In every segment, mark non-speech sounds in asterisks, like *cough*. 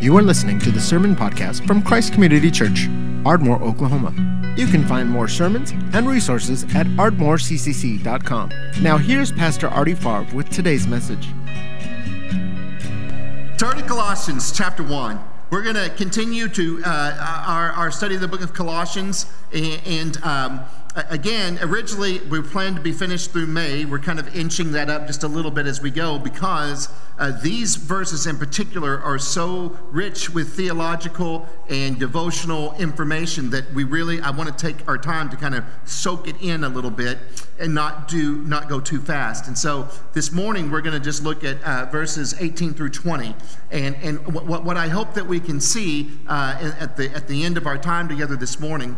You are listening to the Sermon Podcast from Christ Community Church, Ardmore, Oklahoma. You can find more sermons and resources at ardmorecccc.com. Now, here's Pastor Artie Favre with today's message. Turn to Colossians chapter 1. We're going to continue to uh, our, our study of the book of Colossians. And, and um, again, originally we planned to be finished through May. We're kind of inching that up just a little bit as we go because uh, these verses in particular are so rich with theological and devotional information that we really I want to take our time to kind of soak it in a little bit and not do not go too fast. And so this morning we're going to just look at uh, verses 18 through 20. And and what, what I hope that we can see uh, at the at the end of our time together this morning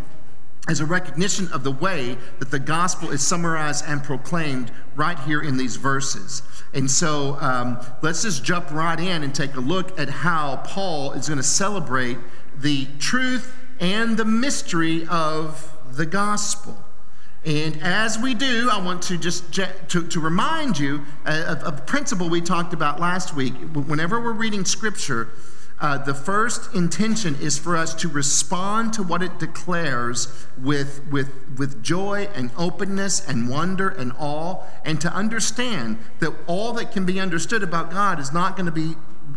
as a recognition of the way that the gospel is summarized and proclaimed right here in these verses. And so um, let's just jump right in and take a look at how Paul is going to celebrate the truth and the mystery of the gospel. And as we do, I want to just to, to remind you of, of a principle we talked about last week. Whenever we're reading scripture, uh, the first intention is for us to respond to what it declares with, with, with joy and openness and wonder and awe, and to understand that all that can be understood about God is not going to be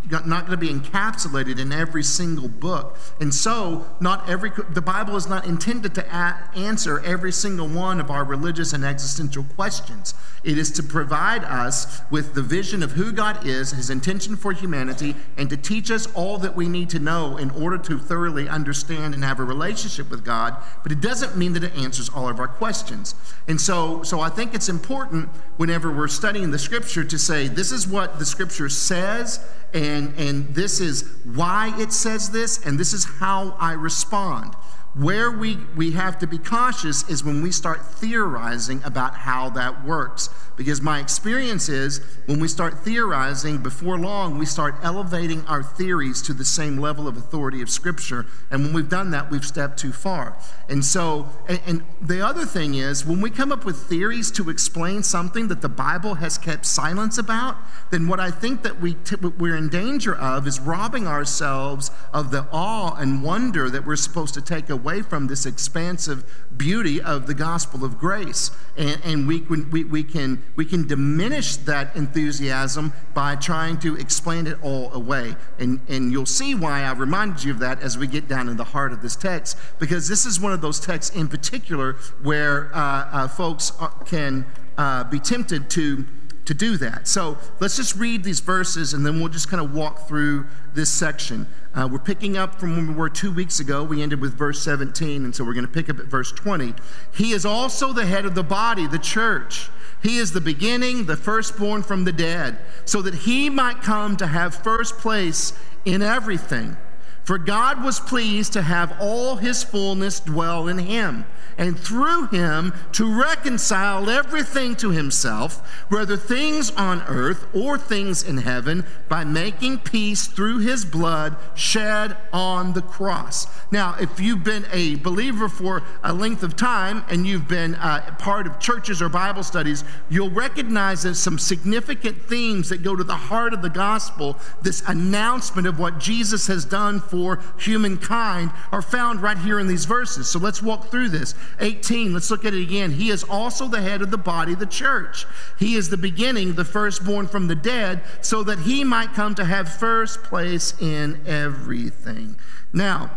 not going to be encapsulated in every single book. And so, not every the Bible is not intended to answer every single one of our religious and existential questions. It is to provide us with the vision of who God is, his intention for humanity, and to teach us all that we need to know in order to thoroughly understand and have a relationship with God. But it doesn't mean that it answers all of our questions. And so, so I think it's important whenever we're studying the scripture to say, this is what the scripture says, and, and this is why it says this, and this is how I respond. Where we, we have to be cautious is when we start theorizing about how that works. Because my experience is when we start theorizing, before long, we start elevating our theories to the same level of authority of Scripture. And when we've done that, we've stepped too far. And so, and, and the other thing is, when we come up with theories to explain something that the Bible has kept silence about, then what I think that we t- we're in danger of is robbing ourselves of the awe and wonder that we're supposed to take away from this expansive beauty of the gospel of grace. And, and we, can, we, we, can, we can diminish that enthusiasm by trying to explain it all away. And, and you'll see why I reminded you of that as we get down in the heart of this text, because this is one of those texts in particular where uh, uh, folks can uh, be tempted to to do that. So let's just read these verses and then we'll just kind of walk through this section. Uh, we're picking up from when we were two weeks ago. We ended with verse 17, and so we're going to pick up at verse 20. He is also the head of the body, the church. He is the beginning, the firstborn from the dead, so that he might come to have first place in everything. For God was pleased to have all his fullness dwell in him and through him to reconcile everything to himself, whether things on earth or things in heaven, by making peace through his blood shed on the cross. Now, if you've been a believer for a length of time and you've been uh, part of churches or Bible studies, you'll recognize there's some significant themes that go to the heart of the gospel. This announcement of what Jesus has done for humankind are found right here in these verses. So let's walk through this. 18, let's look at it again. He is also the head of the body, the church. He is the beginning, the firstborn from the dead, so that he might come to have first place in everything. Now,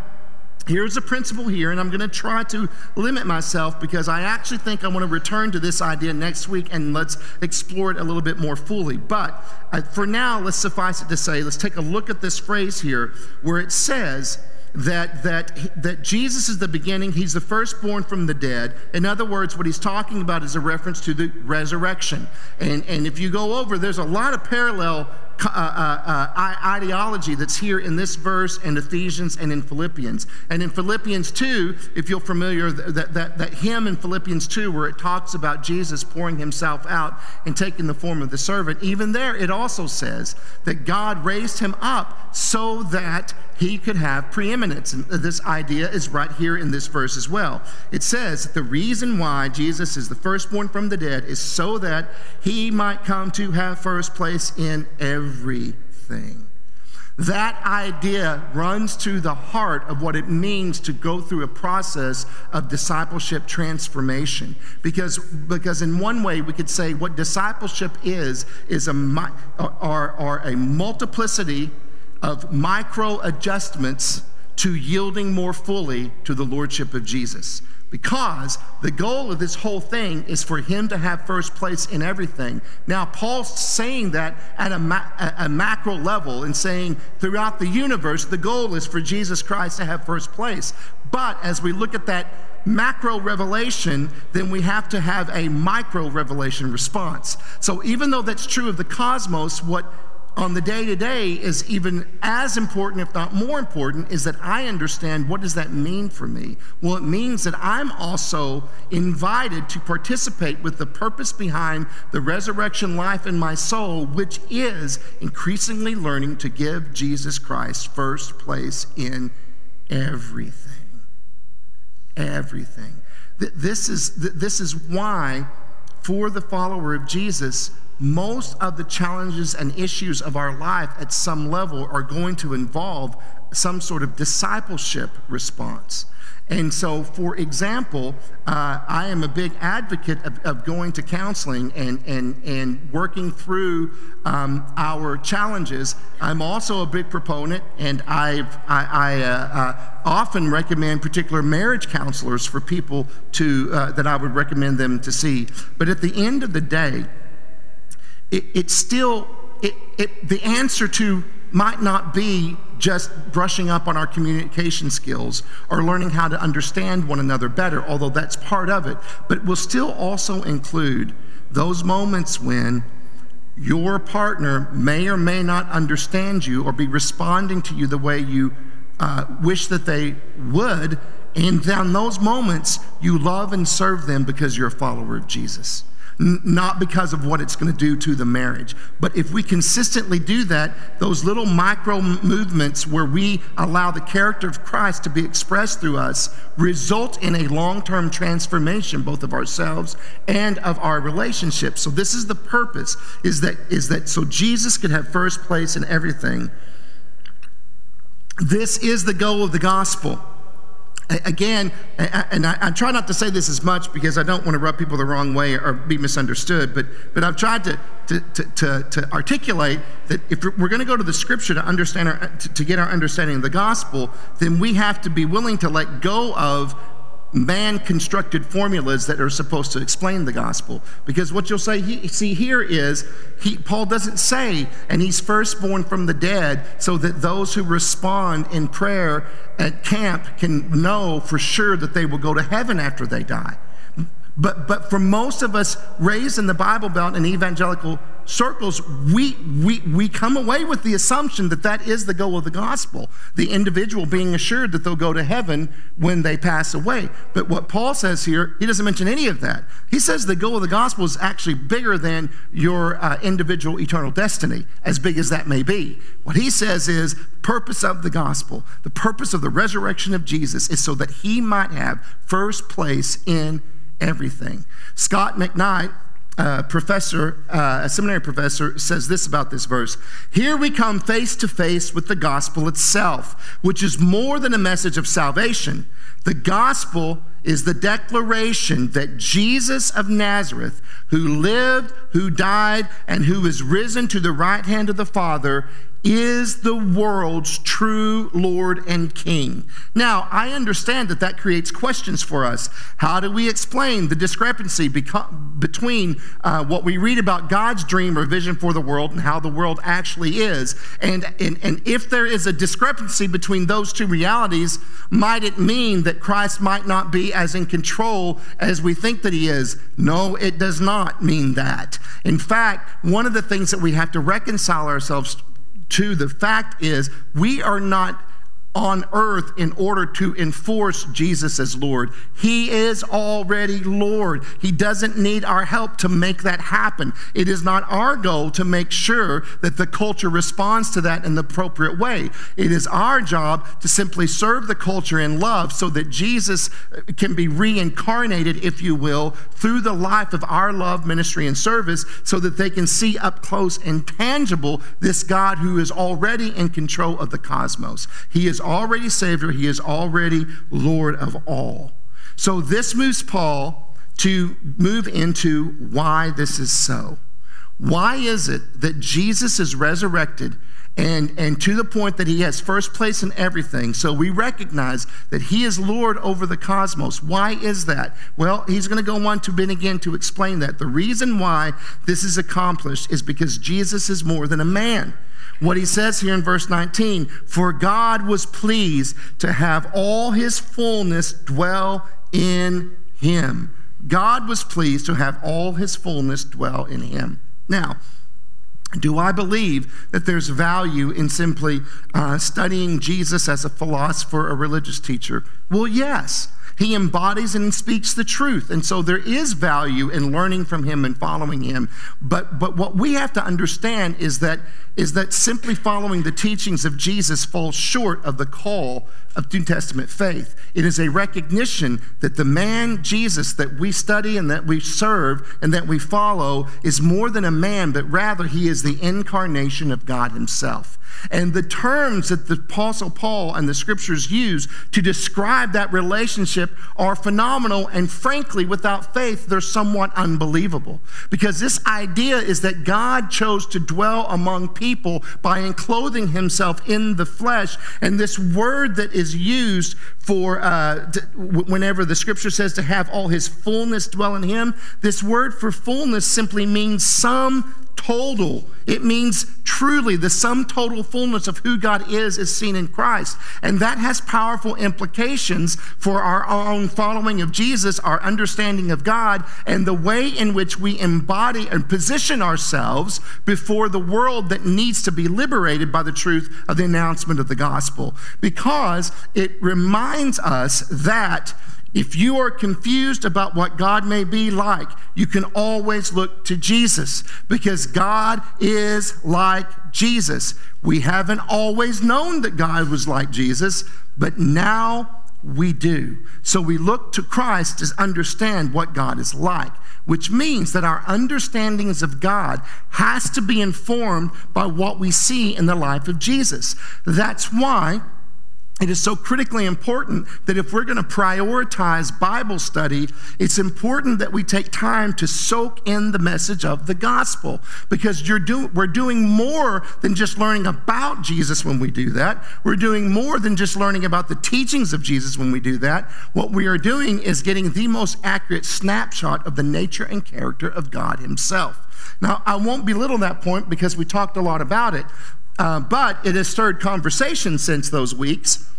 Here's a principle here, and I'm going to try to limit myself because I actually think I want to return to this idea next week and let's explore it a little bit more fully. But uh, for now, let's suffice it to say, let's take a look at this phrase here where it says, that, that, that Jesus is the beginning, he's the firstborn from the dead. In other words, what he's talking about is a reference to the resurrection. And, and if you go over, there's a lot of parallel uh, uh, uh, ideology that's here in this verse in Ephesians and in Philippians. And in Philippians 2, if you're familiar, that, that, that hymn in Philippians 2 where it talks about Jesus pouring himself out and taking the form of the servant, even there it also says that God raised him up so that he could have preeminence. And this idea is right here in this verse as well. It says that the reason why Jesus is the firstborn from the dead is so that he might come to have first place in everything. That idea runs to the heart of what it means to go through a process of discipleship transformation. Because, because in one way, we could say what discipleship is, is a, are, are a multiplicity of micro adjustments to yielding more fully to the Lordship of Jesus because the goal of this whole thing is for him to have first place in everything. Now, Paul's saying that at a, ma- a, macro level and saying throughout the universe, the goal is for Jesus Christ to have first place. But as we look at that macro revelation, then we have to have a micro revelation response. So, even though that's true of the cosmos, what on the day to day is even as important, if not more important, is that I understand what does that mean for me? Well, it means that I'm also invited to participate with the purpose behind the resurrection life in my soul, which is increasingly learning to give Jesus Christ first place in everything. Everything. This is, this is why, for the follower of Jesus, most of the challenges and issues of our life at some level are going to involve some sort of discipleship response. And so, for example, uh, I am a big advocate of, of, going to counseling and, and, and working through um, our challenges. I'm also a big proponent, and I've, I, I uh, uh, often recommend particular marriage counselors for people to, uh, that I would recommend them to see. But at the end of the day, it, it still, it, it, the answer to might not be just brushing up on our communication skills or learning how to understand one another better, although that's part of it, but will still also include those moments when your partner may or may not understand you or be responding to you the way you uh, wish that they would. And in those moments, you love and serve them because you're a follower of Jesus not because of what it's going to do to the marriage. But if we consistently do that, those little micro movements where we allow the character of Christ to be expressed through us result in a long term transformation, both of ourselves and of our relationships. So, this is the purpose is that, is that so Jesus could have first place in everything. This is the goal of the gospel. Again, and I, try not to say this as much because I don't want to rub people the wrong way or be misunderstood, but, but I've tried to, to, to, to articulate that if we're going to go to the scripture to understand our, to get our understanding of the gospel, then we have to be willing to let go of man constructed formulas that are supposed to explain the gospel. Because what you'll say, he, see here is, he, Paul doesn't say, and he's firstborn from the dead, so that those who respond in prayer at camp can know for sure that they will go to heaven after they die. But, but for most of us raised in the Bible Belt and evangelical circles, we, we, we come away with the assumption that that is the goal of the gospel, the individual being assured that they'll go to heaven when they pass away. But what Paul says here, he doesn't mention any of that. He says the goal of the gospel is actually bigger than your uh, individual eternal destiny, as big as that may be. What he says is, purpose of the gospel, the purpose of the resurrection of Jesus is so that he might have first place in everything. Scot McKnight, uh, professor, uh, a seminary professor, says this about this verse. Here we come face to face with the gospel itself, which is more than a message of salvation. The gospel is the declaration that Jesus of Nazareth, who lived, who died, and who is risen to the right hand of the Father, is the world's true Lord and King. Now, I understand that that creates questions for us. How do we explain the discrepancy between uh, what we read about God's dream or vision for the world and how the world actually is? And, and, and if there is a discrepancy between those two realities, might it mean that Christ might not be as in control as we think that he is? No, it does not mean that. In fact, one of the things that we have to reconcile ourselves to the fact is we are not on earth in order to enforce Jesus as Lord. He is already Lord. He doesn't need our help to make that happen. It is not our goal to make sure that the culture responds to that in the appropriate way. It is our job to simply serve the culture in love so that Jesus uh, can be reincarnated, if you will, through the life of our love, ministry, and service so that they can see up close and tangible this God who is already in control of the cosmos. He is already Savior, He is already Lord of all. So this moves Paul to move into why this is so. Why is it that Jesus is resurrected and, and to the point that he has first place in everything. So we recognize that he is Lord over the cosmos. Why is that? Well, he's going to go on to begin again to explain that. The reason why this is accomplished is because Jesus is more than a man what he says here in verse 19 For God was pleased to have all his fullness dwell in him. God was pleased to have all his fullness dwell in him. Now, do I believe that there's value in simply uh, studying Jesus as a philosopher or religious teacher? Well, yes. He embodies and speaks the truth. And so there is value in learning from him and following him. But, but what we have to understand is that, is that simply following the teachings of Jesus falls short of the call of New Testament faith. It is a recognition that the man Jesus that we study and that we serve and that we follow is more than a man, but rather he is the incarnation of God himself. And the terms that the Apostle Paul and the scriptures use to describe that relationship are phenomenal. And frankly, without faith, they're somewhat unbelievable. Because this idea is that God chose to dwell among people by enclothing himself in the flesh. And this word that is used for uh, whenever the scripture says to have all his fullness dwell in him, this word for fullness simply means some total. It means truly the sum total fullness of who God is is seen in Christ. And that has powerful implications for our own following of Jesus, our understanding of God, and the way in which we embody and position ourselves before the world that needs to be liberated by the truth of the announcement of the gospel. Because it reminds us that if you are confused about what God may be like, you can always look to Jesus because God is like Jesus. We haven't always known that God was like Jesus, but now we do. So we look to Christ to understand what God is like, which means that our understandings of God has to be informed by what we see in the life of Jesus. That's why it is so critically important that if we're going to prioritize Bible study, it's important that we take time to soak in the message of the gospel because do, we're doing more than just learning about Jesus when we do that. We're doing more than just learning about the teachings of Jesus when we do that. What we are doing is getting the most accurate snapshot of the nature and character of God Himself. Now, I won't belittle that point because we talked a lot about it, uh, but it has stirred conversation since those weeks,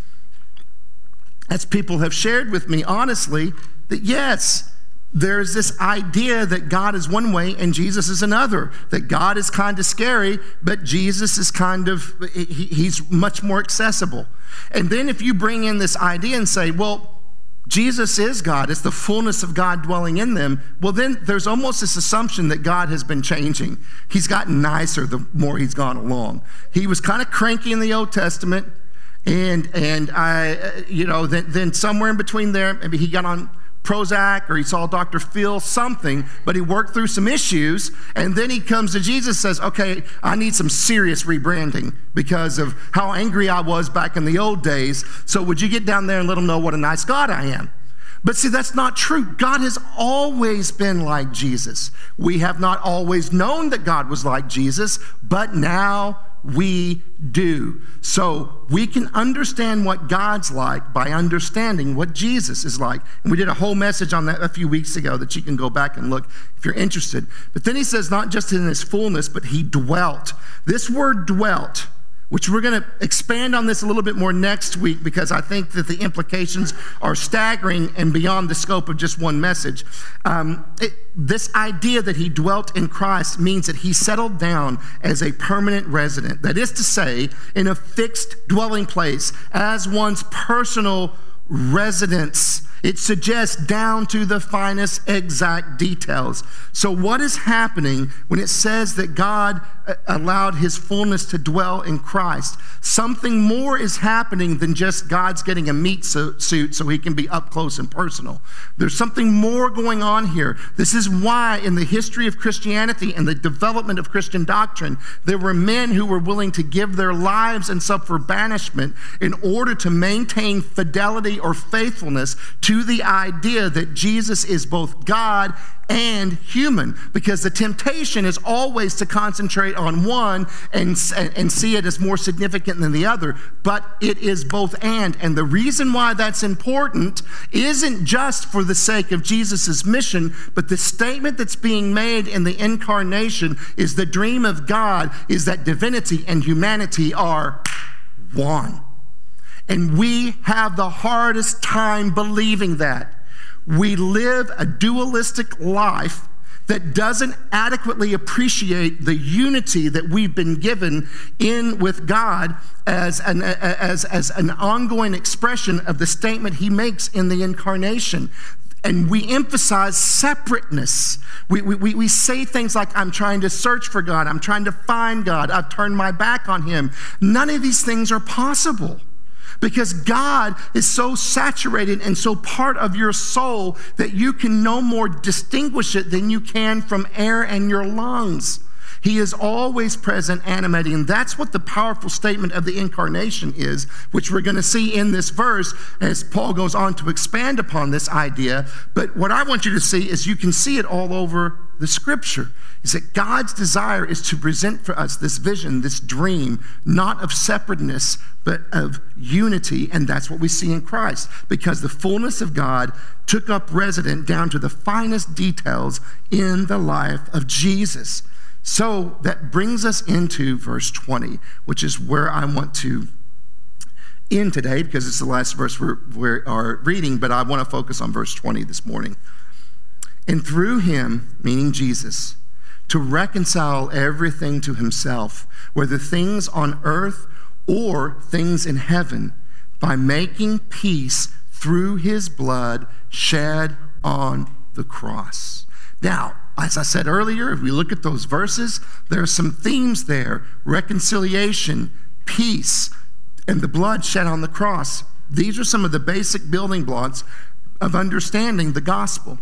as people have shared with me honestly, that yes, there's this idea that God is one way and Jesus is another, that God is kind of scary, but Jesus is kind of, he's much more accessible. And then if you bring in this idea and say, well, Jesus is God, it's the fullness of God dwelling in them, well, then there's almost this assumption that God has been changing. He's gotten nicer the more he's gone along. He was kind of cranky in the Old Testament, and, and I, uh, you know, then, then somewhere in between there, maybe he got on Prozac or he saw Dr. Phil, something, but he worked through some issues. And then he comes to Jesus says, Okay, I need some serious rebranding because of how angry I was back in the old days. So would you get down there and let them know what a nice God I am? But see, that's not true. God has always been like Jesus. We have not always known that God was like Jesus, but now we do. So we can understand what God's like by understanding what Jesus is like. And we did a whole message on that a few weeks ago that you can go back and look if you're interested. But then he says, not just in his fullness, but he dwelt. This word dwelt which we're going to expand on this a little bit more next week because I think that the implications are staggering and beyond the scope of just one message. Um, it, this idea that he dwelt in Christ means that he settled down as a permanent resident. That is to say, in a fixed dwelling place as one's personal residence. It suggests down to the finest exact details. So, what is happening when it says that God uh, allowed his fullness to dwell in Christ? Something more is happening than just God's getting a meat suit so he can be up close and personal. There's something more going on here. This is why, in the history of Christianity and the development of Christian doctrine, there were men who were willing to give their lives and suffer banishment in order to maintain fidelity or faithfulness to the idea that Jesus is both God and human because the temptation is always to concentrate on one and, and see it as more significant than the other, but it is both and. And the reason why that's important isn't just for the sake of Jesus' mission, but the statement that's being made in the incarnation is the dream of God is that divinity and humanity are one. And we have the hardest time believing that. We live a dualistic life that doesn't adequately appreciate the unity that we've been given in with God as an, as, as an ongoing expression of the statement he makes in the incarnation. And we emphasize separateness. We, we, we say things like, I'm trying to search for God, I'm trying to find God, I've turned my back on him. None of these things are possible because God is so saturated and so part of your soul that you can no more distinguish it than you can from air and your lungs. He is always present, animating. And that's what the powerful statement of the incarnation is, which we're going to see in this verse as Paul goes on to expand upon this idea. But what I want you to see is you can see it all over the scripture. Is that God's desire is to present for us this vision, this dream, not of separateness, but of unity. And that's what we see in Christ, because the fullness of God took up resident down to the finest details in the life of Jesus. So that brings us into verse 20, which is where I want to end today because it's the last verse we're, we are reading, but I want to focus on verse 20 this morning. And through him, meaning Jesus, to reconcile everything to himself, whether things on earth or things in heaven, by making peace through his blood shed on the cross. Now, as I said earlier, if we look at those verses, there are some themes there reconciliation, peace, and the blood shed on the cross. These are some of the basic building blocks of understanding the gospel.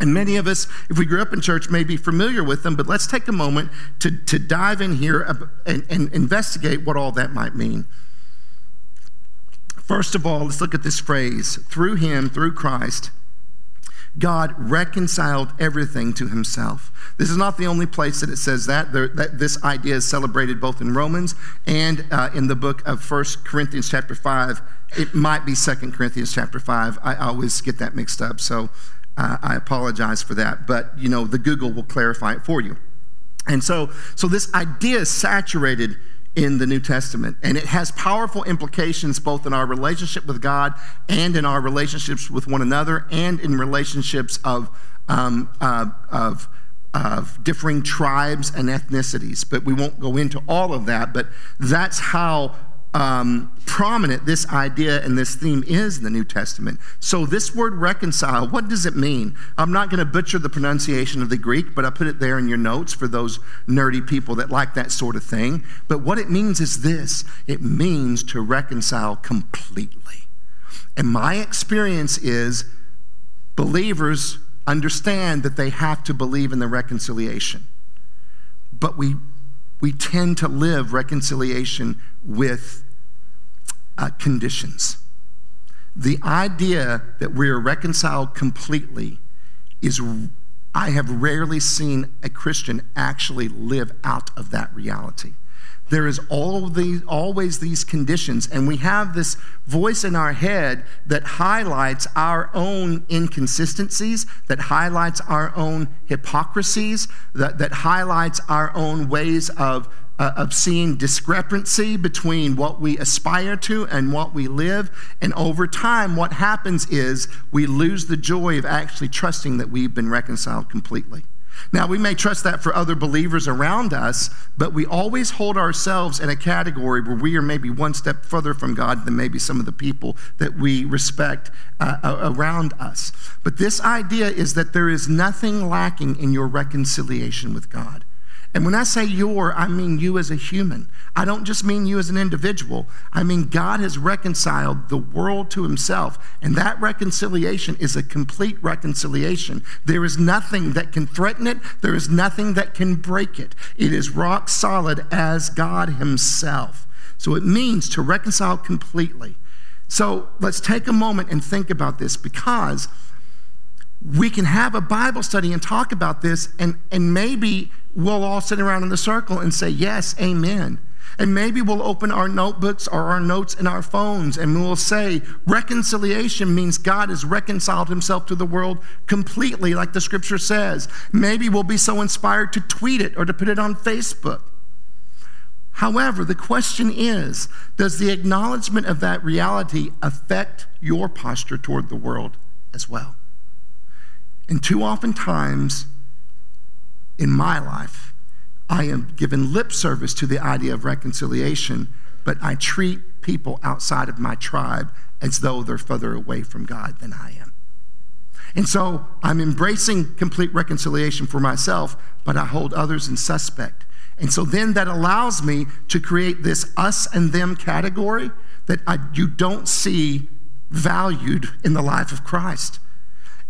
And many of us, if we grew up in church, may be familiar with them, but let's take a moment to, to dive in here and, and investigate what all that might mean. First of all, let's look at this phrase through him, through Christ God reconciled everything to himself. This is not the only place that it says that. There, that this idea is celebrated both in Romans and uh, in the book of First Corinthians chapter 5. It might be Second Corinthians chapter 5. I always get that mixed up, so uh, I apologize for that. But, you know, the Google will clarify it for you. And so, so this idea is saturated in the New Testament. And it has powerful implications both in our relationship with God and in our relationships with one another and in relationships of, um, uh, of, of differing tribes and ethnicities. But we won't go into all of that, but that's how um, prominent this idea and this theme is in the New Testament. So, this word reconcile, what does it mean? I'm not going to butcher the pronunciation of the Greek, but I put it there in your notes for those nerdy people that like that sort of thing. But what it means is this it means to reconcile completely. And my experience is believers understand that they have to believe in the reconciliation. But we, we tend to live reconciliation with uh, conditions. The idea that we are reconciled completely is, I have rarely seen a Christian actually live out of that reality. There is all these, always these conditions, and we have this voice in our head that highlights our own inconsistencies, that highlights our own hypocrisies, that, that highlights our own ways of uh, of seeing discrepancy between what we aspire to and what we live. And over time, what happens is we lose the joy of actually trusting that we've been reconciled completely. Now, we may trust that for other believers around us, but we always hold ourselves in a category where we are maybe one step further from God than maybe some of the people that we respect uh, around us. But this idea is that there is nothing lacking in your reconciliation with God. And when I say your, I mean you as a human. I don't just mean you as an individual. I mean God has reconciled the world to himself. And that reconciliation is a complete reconciliation. There is nothing that can threaten it, there is nothing that can break it. It is rock solid as God himself. So it means to reconcile completely. So let's take a moment and think about this because we can have a Bible study and talk about this, and, and maybe we'll all sit around in the circle and say, Yes, amen. And maybe we'll open our notebooks or our notes in our phones and we'll say, Reconciliation means God has reconciled himself to the world completely, like the scripture says. Maybe we'll be so inspired to tweet it or to put it on Facebook. However, the question is Does the acknowledgement of that reality affect your posture toward the world as well? And too often times in my life, I am given lip service to the idea of reconciliation, but I treat people outside of my tribe as though they're further away from God than I am. And so I'm embracing complete reconciliation for myself, but I hold others in suspect. And so then that allows me to create this us and them category that I, you don't see valued in the life of Christ.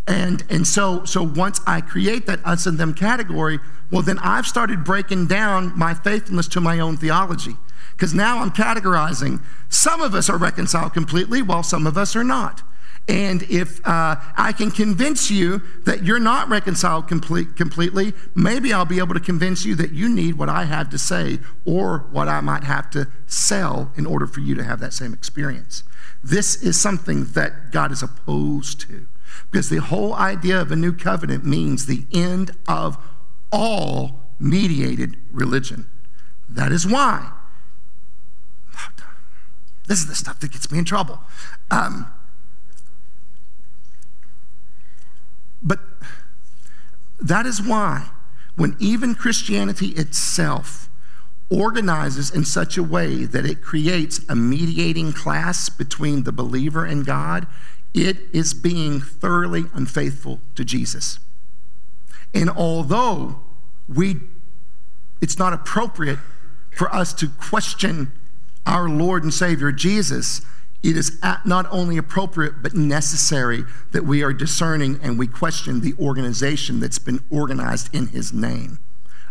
And, and so, so once I create that us and them category, well, then I've started breaking down my faithfulness to my own theology. Because now I'm categorizing. Some of us are reconciled completely, while some of us are not. And if uh, I can convince you that you're not reconciled complete, completely, maybe I'll be able to convince you that you need what I have to say or what I might have to sell in order for you to have that same experience. This is something that God is opposed to. Because the whole idea of a new covenant means the end of all mediated religion. That is why. This is the stuff that gets me in trouble. Um, but that is why, when even Christianity itself organizes in such a way that it creates a mediating class between the believer and God, it is being thoroughly unfaithful to Jesus. And although we, it's not appropriate for us to question our Lord and Savior Jesus, it is not only appropriate but necessary that we are discerning and we question the organization that's been organized in His name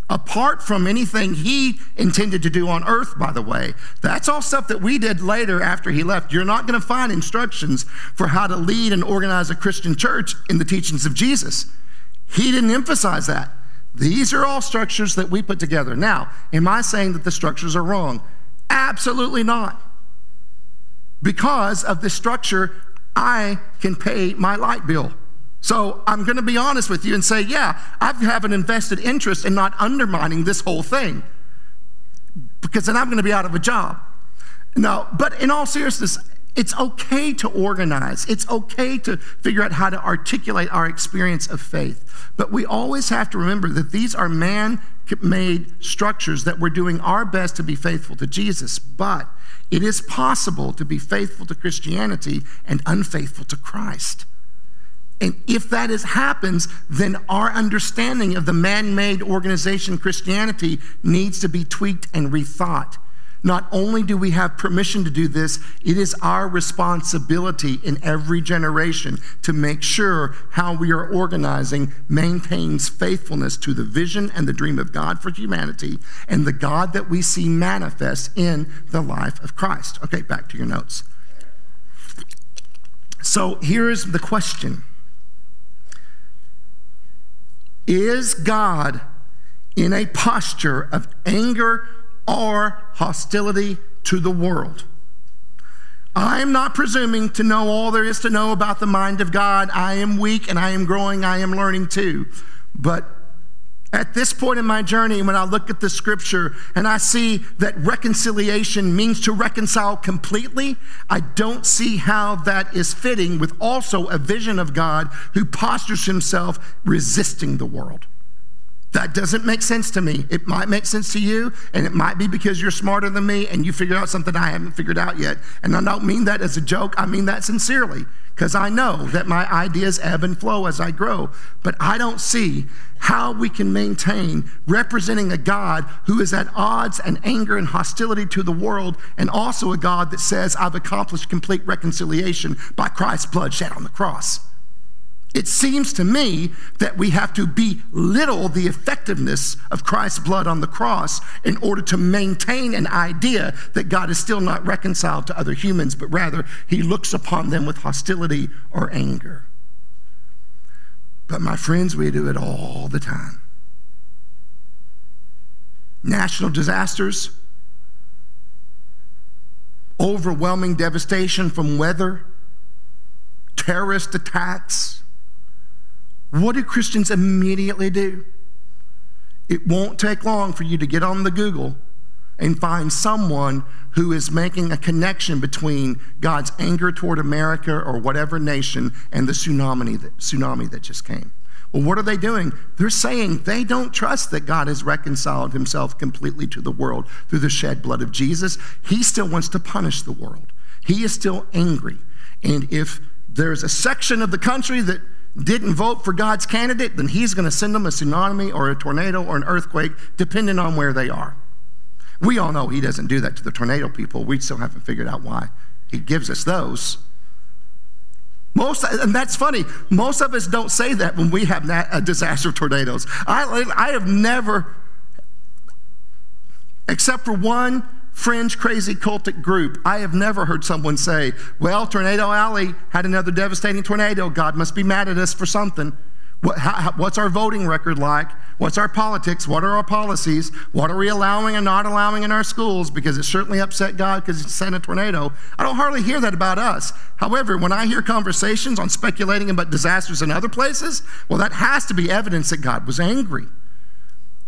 apart from anything he intended to do on earth, by the way. That's all stuff that we did later after he left. You're not going to find instructions for how to lead and organize a Christian church in the teachings of Jesus. He didn't emphasize that. These are all structures that we put together. Now, am I saying that the structures are wrong? Absolutely not. Because of this structure, I can pay my light bill. So I'm going to be honest with you and say, yeah, I have an invested interest in not undermining this whole thing because then I'm going to be out of a job. No, but in all seriousness, it's okay to organize. It's okay to figure out how to articulate our experience of faith. But we always have to remember that these are man made structures that we're doing our best to be faithful to Jesus. But it is possible to be faithful to Christianity and unfaithful to Christ. And if that is, happens, then our understanding of the man made organization Christianity needs to be tweaked and rethought. Not only do we have permission to do this, it is our responsibility in every generation to make sure how we are organizing maintains faithfulness to the vision and the dream of God for humanity and the God that we see manifest in the life of Christ. Okay, back to your notes. So here's the question is God in a posture of anger or hostility to the world? I am not presuming to know all there is to know about the mind of God. I am weak and I am growing, I am learning too. But At this point in my journey, when I look at the scripture and I see that reconciliation means to reconcile completely, I don't see how that is fitting with also a vision of God who postures himself resisting the world. That doesn't make sense to me. It might make sense to you, and it might be because you're smarter than me and you figured out something I haven't figured out yet. And I don't mean that as a joke, I mean that sincerely, because I know that my ideas ebb and flow as I grow. But I don't see how we can maintain representing a God who is at odds and anger and hostility to the world, and also a God that says, I've accomplished complete reconciliation by Christ's blood shed on the cross. It seems to me that we have to belittle the effectiveness of Christ's blood on the cross in order to maintain an idea that God is still not reconciled to other humans, but rather he looks upon them with hostility or anger. But my friends, we do it all the time. National disasters, overwhelming devastation from weather, terrorist attacks what do Christians immediately do? It won't take long for you to get on the Google and find someone who is making a connection between God's anger toward America or whatever nation and the tsunami that, tsunami that just came. Well, what are they doing? They're saying they don't trust that God has reconciled himself completely to the world through the shed blood of Jesus. He still wants to punish the world, he is still angry. And if there's a section of the country that didn't vote for God's candidate, then he's going to send them a tsunami or a tornado or an earthquake, depending on where they are. We all know he doesn't do that to the tornado people. We still haven't figured out why he gives us those. Most, and that's funny. Most of us don't say that when we have a disaster of tornadoes. I, I have never, except for one fringe, crazy, cultic group, I have never heard someone say, Well, Tornado Alley had another devastating tornado. God must be mad at us for something. What, how, what's our voting record like? What's our politics? What are our policies? What are we allowing and not allowing in our schools? Because it certainly upset God because He sent a tornado. I don't hardly hear that about us. However, when I hear conversations on speculating about disasters in other places, well, that has to be evidence that God was angry.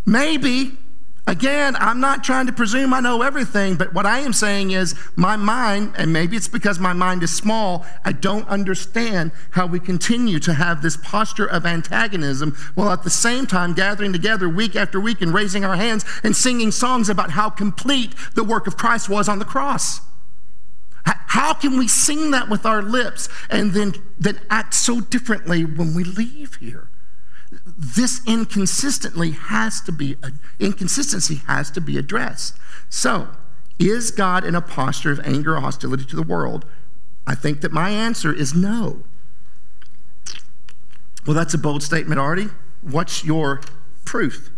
Maybe Again, I'm not trying to presume I know everything, but what I am saying is my mind, and maybe it's because my mind is small, I don't understand how we continue to have this posture of antagonism while at the same time gathering together week after week and raising our hands and singing songs about how complete the work of Christ was on the cross. How can we sing that with our lips and then, then act so differently when we leave here? This inconsistently has to be uh, inconsistency has to be addressed. So, is God in a posture of anger or hostility to the world? I think that my answer is no. Well, that's a bold statement, Artie. What's your proof?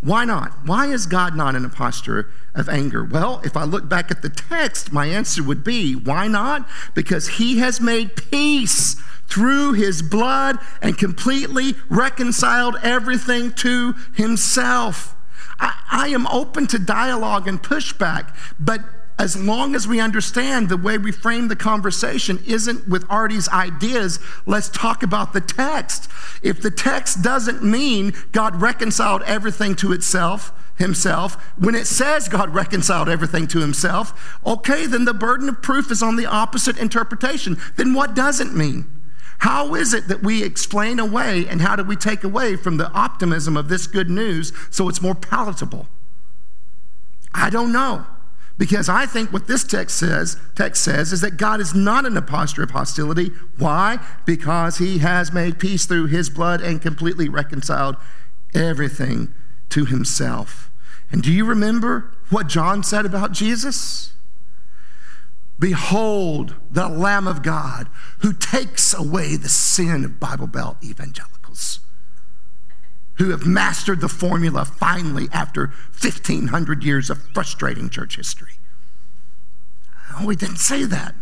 Why not? Why is God not in a posture of anger? Well, if I look back at the text, my answer would be why not? Because he has made peace through his blood and completely reconciled everything to himself. I, I, am open to dialogue and pushback, but as long as we understand the way we frame the conversation isn't with Artie's ideas, let's talk about the text. If the text doesn't mean God reconciled everything to itself, himself, when it says God reconciled everything to himself, okay, then the burden of proof is on the opposite interpretation. Then what does it mean? How is it that we explain away and how do we take away from the optimism of this good news so it's more palatable? I don't know. Because I think what this text says, text says is that God is not in a posture of hostility. Why? Because he has made peace through his blood and completely reconciled everything to himself. And do you remember what John said about Jesus? Behold the Lamb of God who takes away the sin of Bible Belt evangelicals, who have mastered the formula finally after 1,500 years of frustrating church history. Oh, we didn't say that.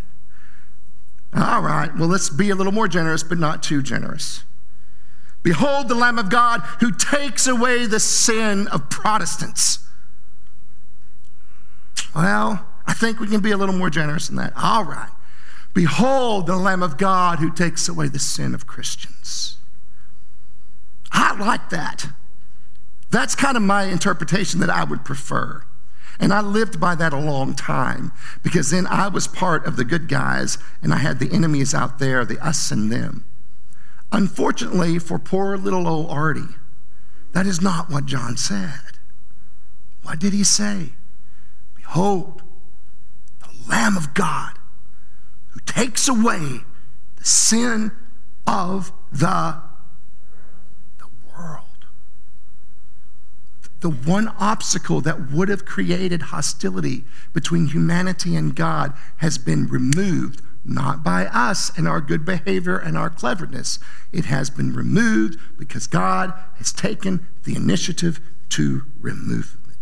All right, well, let's be a little more generous, but not too generous. Behold the Lamb of God who takes away the sin of Protestants. Well, I think we can be a little more generous than that. All right. Behold the Lamb of God who takes away the sin of Christians. I like that. That's kind of my interpretation that I would prefer. And I lived by that a long time because then I was part of the good guys and I had the enemies out there, the us and them. Unfortunately, for poor little old Artie, that is not what John said. What did he say? Behold, the Lamb of God who takes away the sin of the, world. The one obstacle that would have created hostility between humanity and God has been removed, not by us and our good behavior and our cleverness. It has been removed because God has taken the initiative to remove it.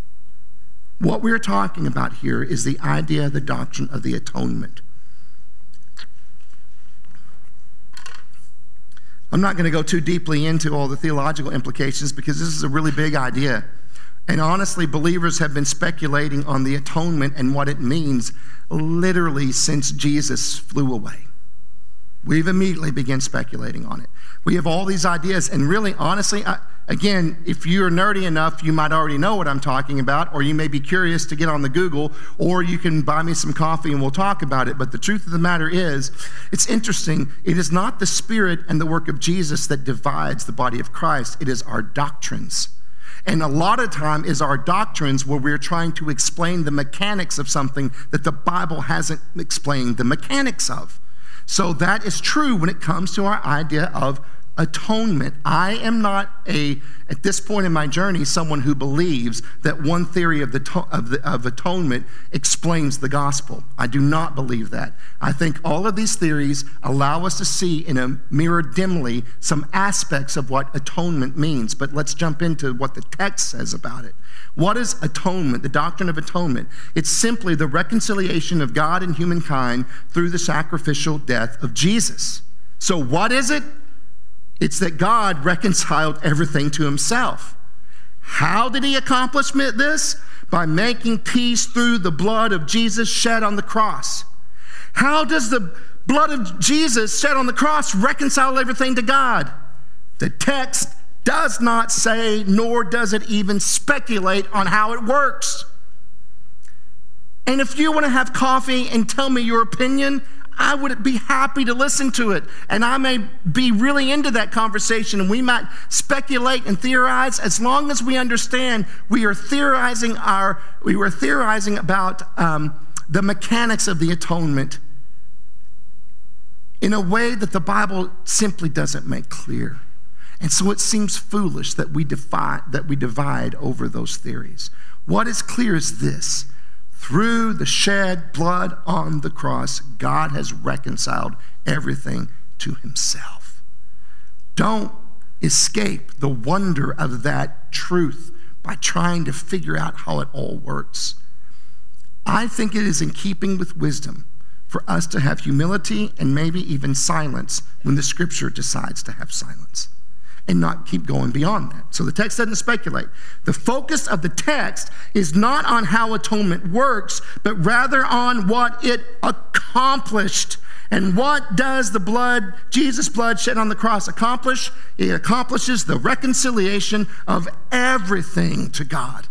What we're talking about here is the idea, the doctrine of the atonement. I'm not going to go too deeply into all the theological implications because this is a really big idea. And honestly, believers have been speculating on the atonement and what it means literally since Jesus flew away. We've immediately begun speculating on it. We have all these ideas, and really, honestly, I, again, if you're nerdy enough, you might already know what I'm talking about, or you may be curious to get on the Google, or you can buy me some coffee and we'll talk about it. But the truth of the matter is, it's interesting. It is not the Spirit and the work of Jesus that divides the body of Christ, it is our doctrines. And a lot of time is our doctrines where we're trying to explain the mechanics of something that the Bible hasn't explained the mechanics of. So that is true when it comes to our idea of atonement. I am not a, at this point in my journey, someone who believes that one theory of, the, of, the, of atonement explains the gospel. I do not believe that. I think all of these theories allow us to see in a mirror dimly some aspects of what atonement means. But let's jump into what the text says about it. What is atonement, the doctrine of atonement? It's simply the reconciliation of God and humankind through the sacrificial death of Jesus. So, what is it? It's that God reconciled everything to himself. How did he accomplish this? By making peace through the blood of Jesus shed on the cross. How does the blood of Jesus shed on the cross reconcile everything to God? The text does not say, nor does it even speculate on how it works. And if you want to have coffee and tell me your opinion, I would be happy to listen to it. And I may be really into that conversation and we might speculate and theorize as long as we understand we are theorizing our, we were theorizing about um, the mechanics of the atonement in a way that the Bible simply doesn't make clear. And so it seems foolish that we, defy, that we divide over those theories. What is clear is this through the shed blood on the cross, God has reconciled everything to himself. Don't escape the wonder of that truth by trying to figure out how it all works. I think it is in keeping with wisdom for us to have humility and maybe even silence when the scripture decides to have silence and not keep going beyond that. So the text doesn't speculate. The focus of the text is not on how atonement works, but rather on what it accomplished. And what does the blood, Jesus' blood shed on the cross, accomplish? It accomplishes the reconciliation of everything to God.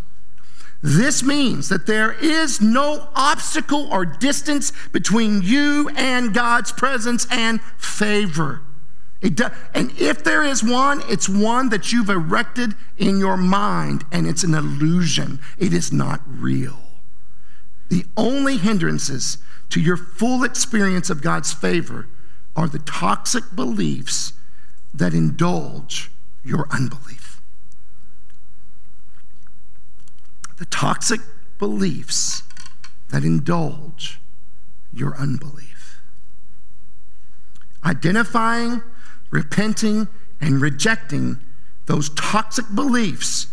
This means that there is no obstacle or distance between you and God's presence and favor. And if there is one, it's one that you've erected in your mind, and it's an illusion. It is not real. The only hindrances to your full experience of God's favor are the toxic beliefs that indulge your unbelief. The toxic beliefs that indulge your unbelief. Identifying repenting and rejecting those toxic beliefs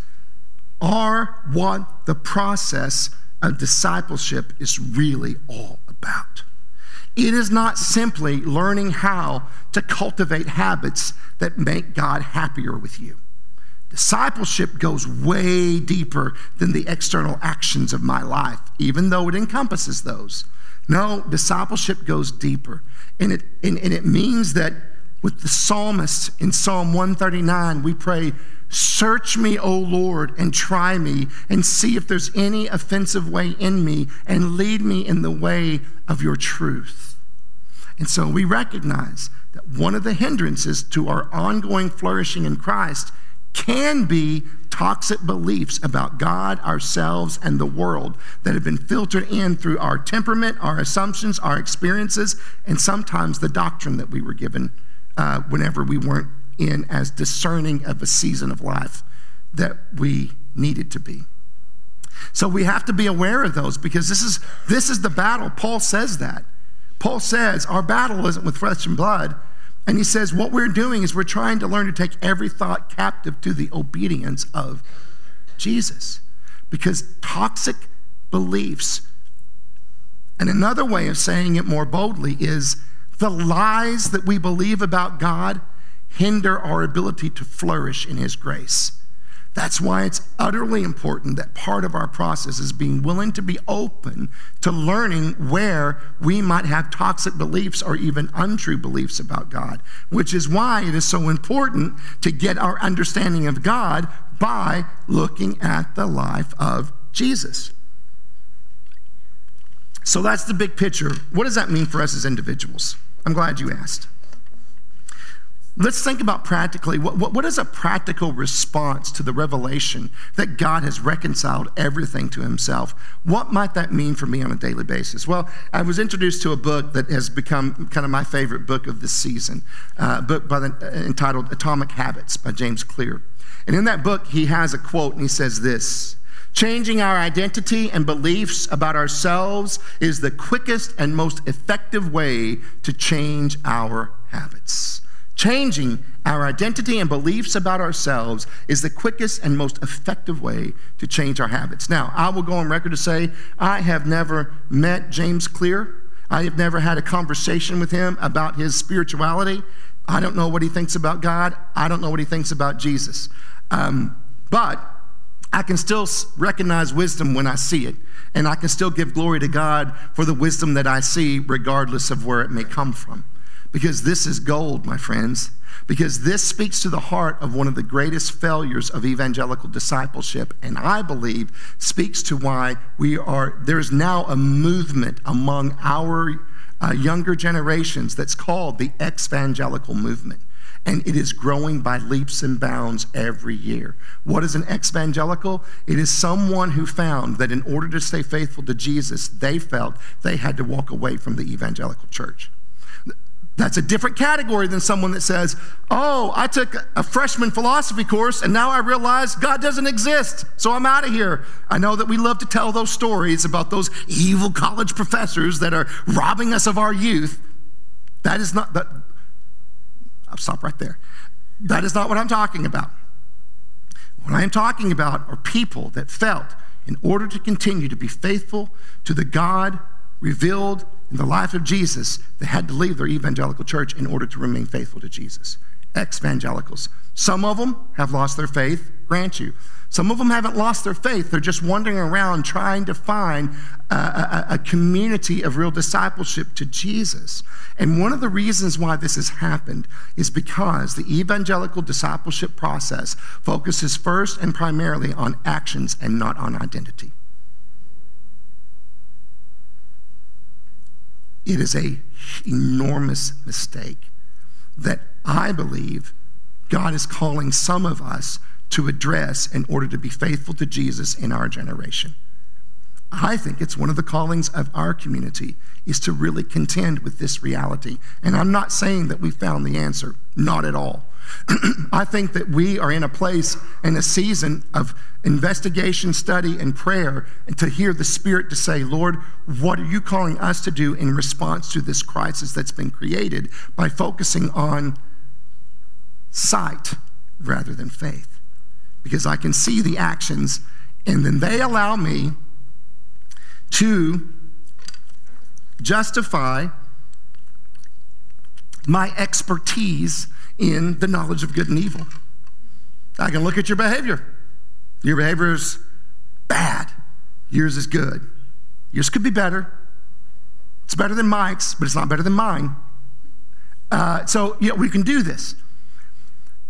are what the process of discipleship is really all about. It is not simply learning how to cultivate habits that make God happier with you. Discipleship goes way deeper than the external actions of my life, even though it encompasses those. No, discipleship goes deeper. And it, and, and it means that with the psalmist in Psalm 139, we pray, Search me, O Lord, and try me, and see if there's any offensive way in me, and lead me in the way of your truth. And so we recognize that one of the hindrances to our ongoing flourishing in Christ can be toxic beliefs about God, ourselves, and the world that have been filtered in through our temperament, our assumptions, our experiences, and sometimes the doctrine that we were given uh, whenever we weren't in as discerning of a season of life that we needed to be. So we have to be aware of those because this is, this is the battle. Paul says that. Paul says our battle isn't with flesh and blood, and he says, What we're doing is we're trying to learn to take every thought captive to the obedience of Jesus. Because toxic beliefs, and another way of saying it more boldly, is the lies that we believe about God hinder our ability to flourish in His grace. That's why it's utterly important that part of our process is being willing to be open to learning where we might have toxic beliefs or even untrue beliefs about God, which is why it is so important to get our understanding of God by looking at the life of Jesus. So that's the big picture. What does that mean for us as individuals? I'm glad you asked. Let's think about practically what, what, what is a practical response to the revelation that God has reconciled everything to himself? What might that mean for me on a daily basis? Well, I was introduced to a book that has become kind of my favorite book of this season, uh, book by the, uh, entitled Atomic Habits by James Clear. And in that book, he has a quote, and he says this Changing our identity and beliefs about ourselves is the quickest and most effective way to change our habits. Changing our identity and beliefs about ourselves is the quickest and most effective way to change our habits. Now, I will go on record to say I have never met James Clear. I have never had a conversation with him about his spirituality. I don't know what he thinks about God. I don't know what he thinks about Jesus. Um, but I can still recognize wisdom when I see it. And I can still give glory to God for the wisdom that I see, regardless of where it may come from. Because this is gold, my friends. Because this speaks to the heart of one of the greatest failures of evangelical discipleship, and I believe speaks to why we are, there's now a movement among our uh, younger generations that's called the exvangelical movement. And it is growing by leaps and bounds every year. What is an exvangelical? It is someone who found that in order to stay faithful to Jesus, they felt they had to walk away from the evangelical church. That's a different category than someone that says, Oh, I took a freshman philosophy course and now I realize God doesn't exist, so I'm out of here. I know that we love to tell those stories about those evil college professors that are robbing us of our youth. That is not, that, I'll stop right there. That is not what I'm talking about. What I am talking about are people that felt in order to continue to be faithful to the God revealed in the life of Jesus, they had to leave their evangelical church in order to remain faithful to Jesus. Exvangelicals. Some of them have lost their faith, grant you. Some of them haven't lost their faith. They're just wandering around trying to find a, a, a, community of real discipleship to Jesus. And one of the reasons why this has happened is because the evangelical discipleship process focuses first and primarily on actions and not on identity. It is a enormous mistake that I believe God is calling some of us to address in order to be faithful to Jesus in our generation. I think it's one of the callings of our community is to really contend with this reality. And I'm not saying that we found the answer, not at all. *clears throat* I think that we are in a place in a season of investigation, study, and prayer, and to hear the Spirit to say, Lord, what are you calling us to do in response to this crisis that's been created by focusing on sight rather than faith? Because I can see the actions, and then they allow me to justify my expertise in the knowledge of good and evil. I can look at your behavior. Your behavior is bad, yours is good. Yours could be better. It's better than Mike's, but it's not better than mine. Uh, so, yeah, we can do this.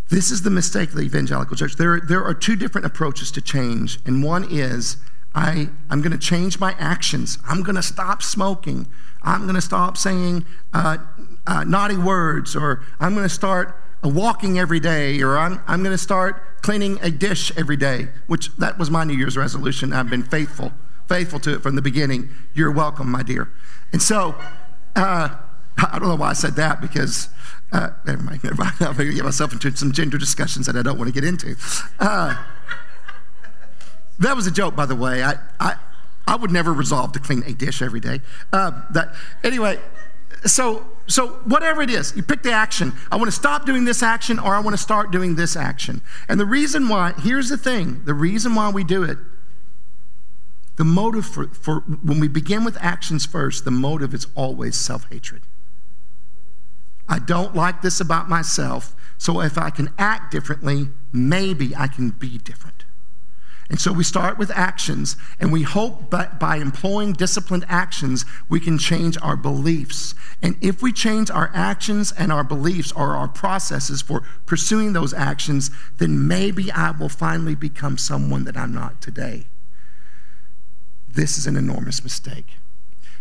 This is the mistake of the evangelical church. There, there are two different approaches to change, and one is I, I'm going to change my actions. I'm going to stop smoking. I'm going to stop saying uh, uh, naughty words, or I'm going to start walking every day, or I'm, I'm going to start cleaning a dish every day, which that was my New Year's resolution. I've been faithful, faithful to it from the beginning. You're welcome, my dear. And so, uh, *laughs* I don't know why I said that because, uh, never mind, never mind. *laughs* I'm going to get myself into some gender discussions that I don't want to get into. Uh, that was a joke, by the way. I, I, I would never resolve to clean a dish every day. Uh, that, anyway, so, so whatever it is, you pick the action. I want to stop doing this action or I want to start doing this action. And the reason why, here's the thing the reason why we do it, the motive for, for when we begin with actions first, the motive is always self hatred. I don't like this about myself, so if I can act differently, maybe I can be different. And so we start with actions, and we hope that by employing disciplined actions, we can change our beliefs. And if we change our actions and our beliefs or our processes for pursuing those actions, then maybe I will finally become someone that I'm not today. This is an enormous mistake.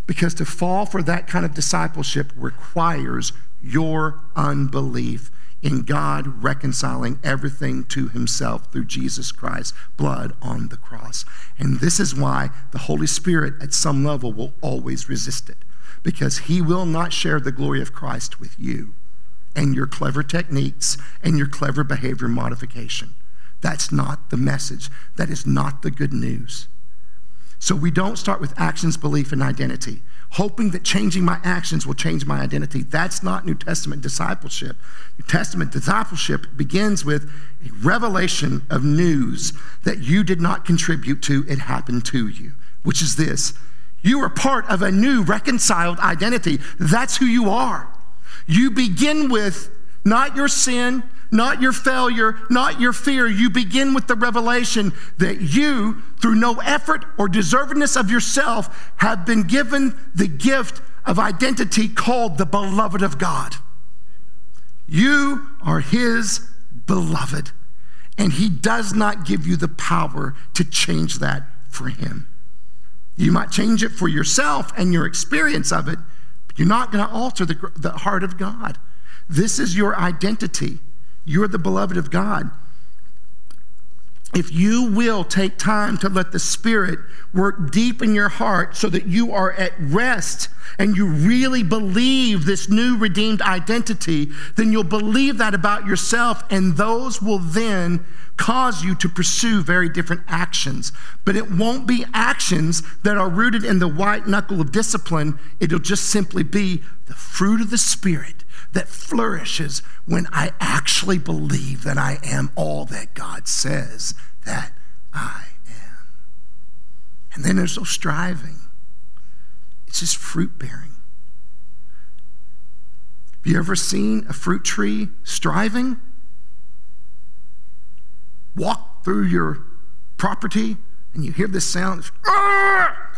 Because to fall for that kind of discipleship requires your unbelief in God reconciling everything to himself through Jesus Christ's blood on the cross. And this is why the Holy Spirit, at some level, will always resist it, because he will not share the glory of Christ with you and your clever techniques and your clever behavior modification. That's not the message. That is not the good news. So we don't start with actions, belief, and identity hoping that changing my actions will change my identity. That's not New Testament discipleship. New Testament discipleship begins with a revelation of news that you did not contribute to, it happened to you, which is this you are part of a new reconciled identity. That's who you are. You begin with not your sin, not your failure, not your fear. You begin with the revelation that you, through no effort or deservedness of yourself, have been given the gift of identity called the beloved of God. You are His beloved, and He does not give you the power to change that for Him. You might change it for yourself and your experience of it, but you're not going to alter the, the heart of God. This is your identity. You're the beloved of God. If you will take time to let the Spirit work deep in your heart so that you are at rest and you really believe this new redeemed identity, then you'll believe that about yourself, and those will then cause you to pursue very different actions. But it won't be actions that are rooted in the white knuckle of discipline, it'll just simply be the fruit of the Spirit that flourishes when I actually believe that I am all that God says that I am. And then there's no striving, it's just fruit bearing. Have you ever seen a fruit tree striving? Walk through your property and you hear this sound. Ah!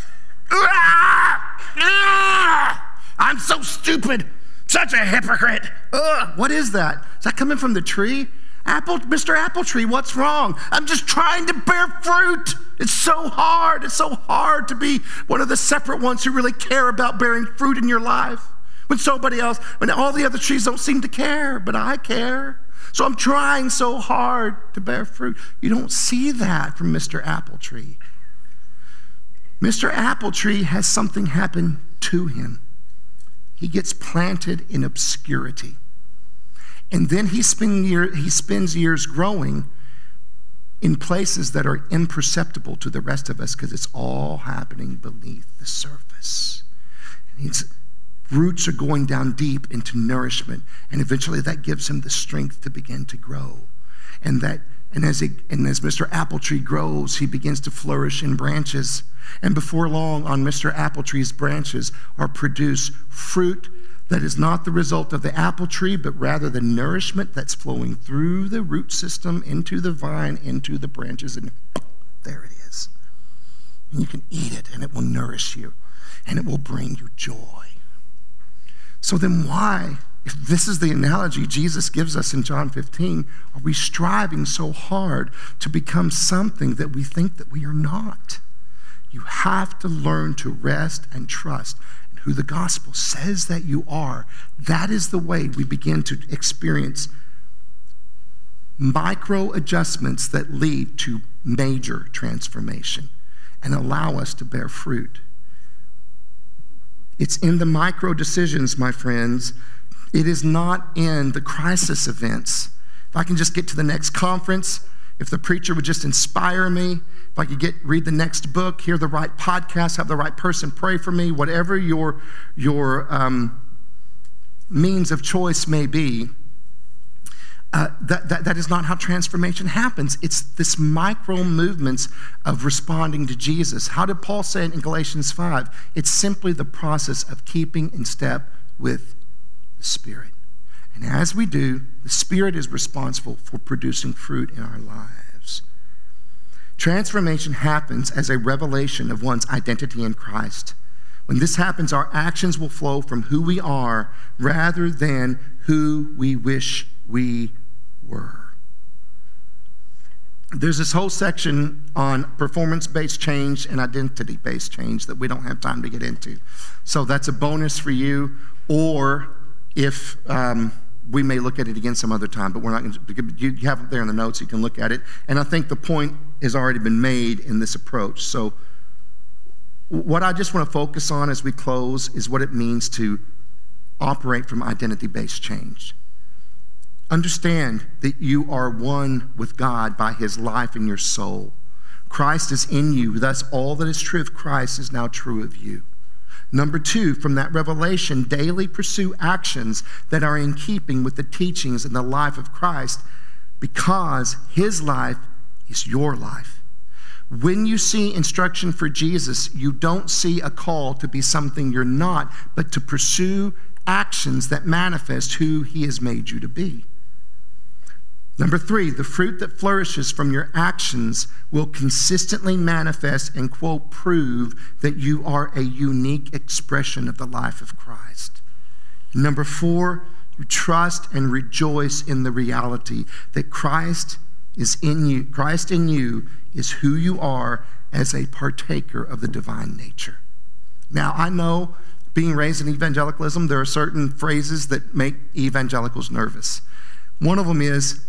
Ah! Ah! I'm so stupid. Such a hypocrite. Ugh, what is that? Is that coming from the tree? Apple, Mr. Apple Tree, what's wrong? I'm just trying to bear fruit. It's so hard. It's so hard to be one of the separate ones who really care about bearing fruit in your life. When somebody else, when all the other trees don't seem to care, but I care. So I'm trying so hard to bear fruit. You don't see that from Mr. Apple Tree. Mr. Apple Tree has something happen to him he gets planted in obscurity. And then he, spend year, he spends years growing in places that are imperceptible to the rest of us because it's all happening beneath the surface. And his roots are going down deep into nourishment, and eventually that gives him the strength to begin to grow. And that and as, he, and as Mr. Apple Tree grows, he begins to flourish in branches. And before long, on Mr. Apple Tree's branches are produced fruit that is not the result of the apple tree, but rather the nourishment that's flowing through the root system into the vine, into the branches, and there it is. And you can eat it, and it will nourish you, and it will bring you joy. So then, why if this is the analogy Jesus gives us in John 15, are we striving so hard to become something that we think that we are not? You have to learn to rest and trust in who the gospel says that you are. That is the way we begin to experience micro adjustments that lead to major transformation and allow us to bear fruit. It's in the micro decisions, my friends. It is not in the crisis events. If I can just get to the next conference, if the preacher would just inspire me, if I could get read the next book, hear the right podcast, have the right person pray for me, whatever your your um, means of choice may be, uh, that, that, that is not how transformation happens. It's this micro movements of responding to Jesus. How did Paul say it in Galatians 5? It's simply the process of keeping in step with the Spirit. And as we do, the Spirit is responsible for producing fruit in our lives. Transformation happens as a revelation of one's identity in Christ. When this happens, our actions will flow from who we are rather than who we wish we were. There's this whole section on performance based change and identity based change that we don't have time to get into. So that's a bonus for you, or if um, we may look at it again some other time, but we're not going to. You have it there in the notes, you can look at it. And I think the point has already been made in this approach. So, what I just want to focus on as we close is what it means to operate from identity based change. Understand that you are one with God by his life in your soul. Christ is in you, thus, all that is true of Christ is now true of you. Number two, from that revelation, daily pursue actions that are in keeping with the teachings and the life of Christ because his life is your life. When you see instruction for Jesus, you don't see a call to be something you're not, but to pursue actions that manifest who he has made you to be. Number three, the fruit that flourishes from your actions will consistently manifest and, quote, prove that you are a unique expression of the life of Christ. Number four, you trust and rejoice in the reality that Christ is in you. Christ in you is who you are as a partaker of the divine nature. Now, I know being raised in evangelicalism, there are certain phrases that make evangelicals nervous. One of them is,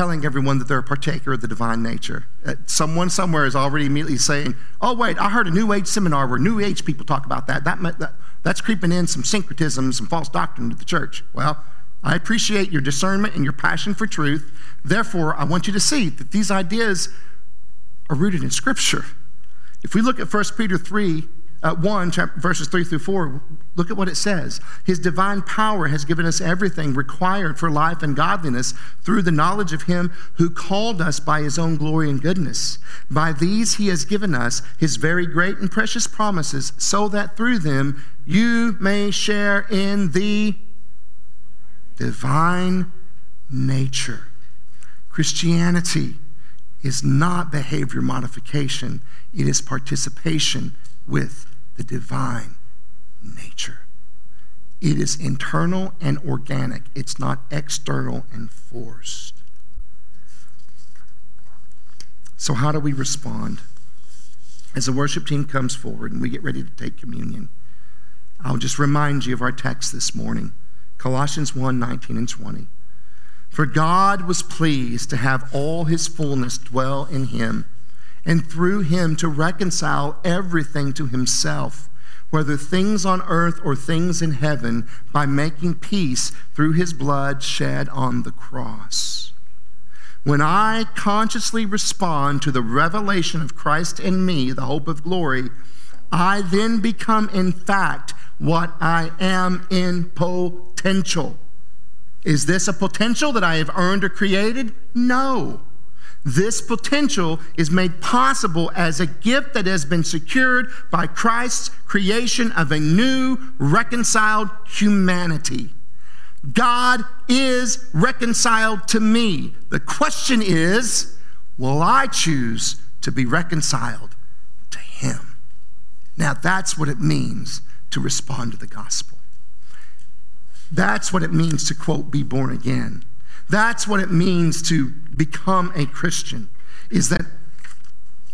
telling everyone that they're a partaker of the divine nature. Uh, someone somewhere is already immediately saying, Oh, wait, I heard a New Age seminar where New Age people talk about that. that, that that's creeping in some syncretism, some false doctrine to the church. Well, I appreciate your discernment and your passion for truth. Therefore, I want you to see that these ideas are rooted in Scripture. If we look at 1 Peter 3, uh, 1, chapter, verses 3 through 4, look at what it says. His divine power has given us everything required for life and godliness through the knowledge of Him who called us by His own glory and goodness. By these He has given us His very great and precious promises, so that through them you may share in the divine nature. Christianity is not behavior modification, it is participation with the divine nature. It is internal and organic, it's not external and forced. So, how do we respond? As the worship team comes forward and we get ready to take communion, I'll just remind you of our text this morning Colossians 1 19 and 20. For God was pleased to have all his fullness dwell in him and through him to reconcile everything to himself, whether things on earth or things in heaven, by making peace through his blood shed on the cross. When I consciously respond to the revelation of Christ in me, the hope of glory, I then become, in fact, what I am in potential. Is this a potential that I have earned or created? No. This potential is made possible as a gift that has been secured by Christ's creation of a new, reconciled humanity. God is reconciled to me. The question is will I choose to be reconciled to Him? Now, that's what it means to respond to the gospel. That's what it means to, quote, be born again. That's what it means to become a Christian, is that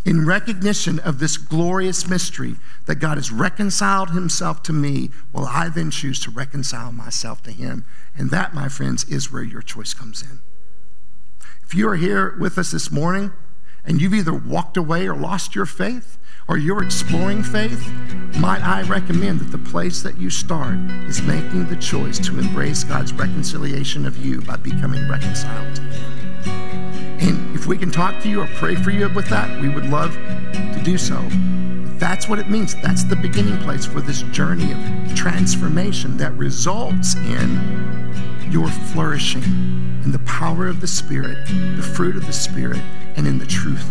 in recognition of this glorious mystery that God has reconciled himself to me, well, I then choose to reconcile myself to him. And that, my friends, is where your choice comes in. If you are here with us this morning and you've either walked away or lost your faith, or you're exploring faith, might I recommend that the place that you start is making the choice to embrace God's reconciliation of you by becoming reconciled to Him. And if we can talk to you or pray for you with that, we would love to do so. That's what it means. That's the beginning place for this journey of transformation that results in your flourishing in the power of the Spirit, the fruit of the Spirit, and in the truth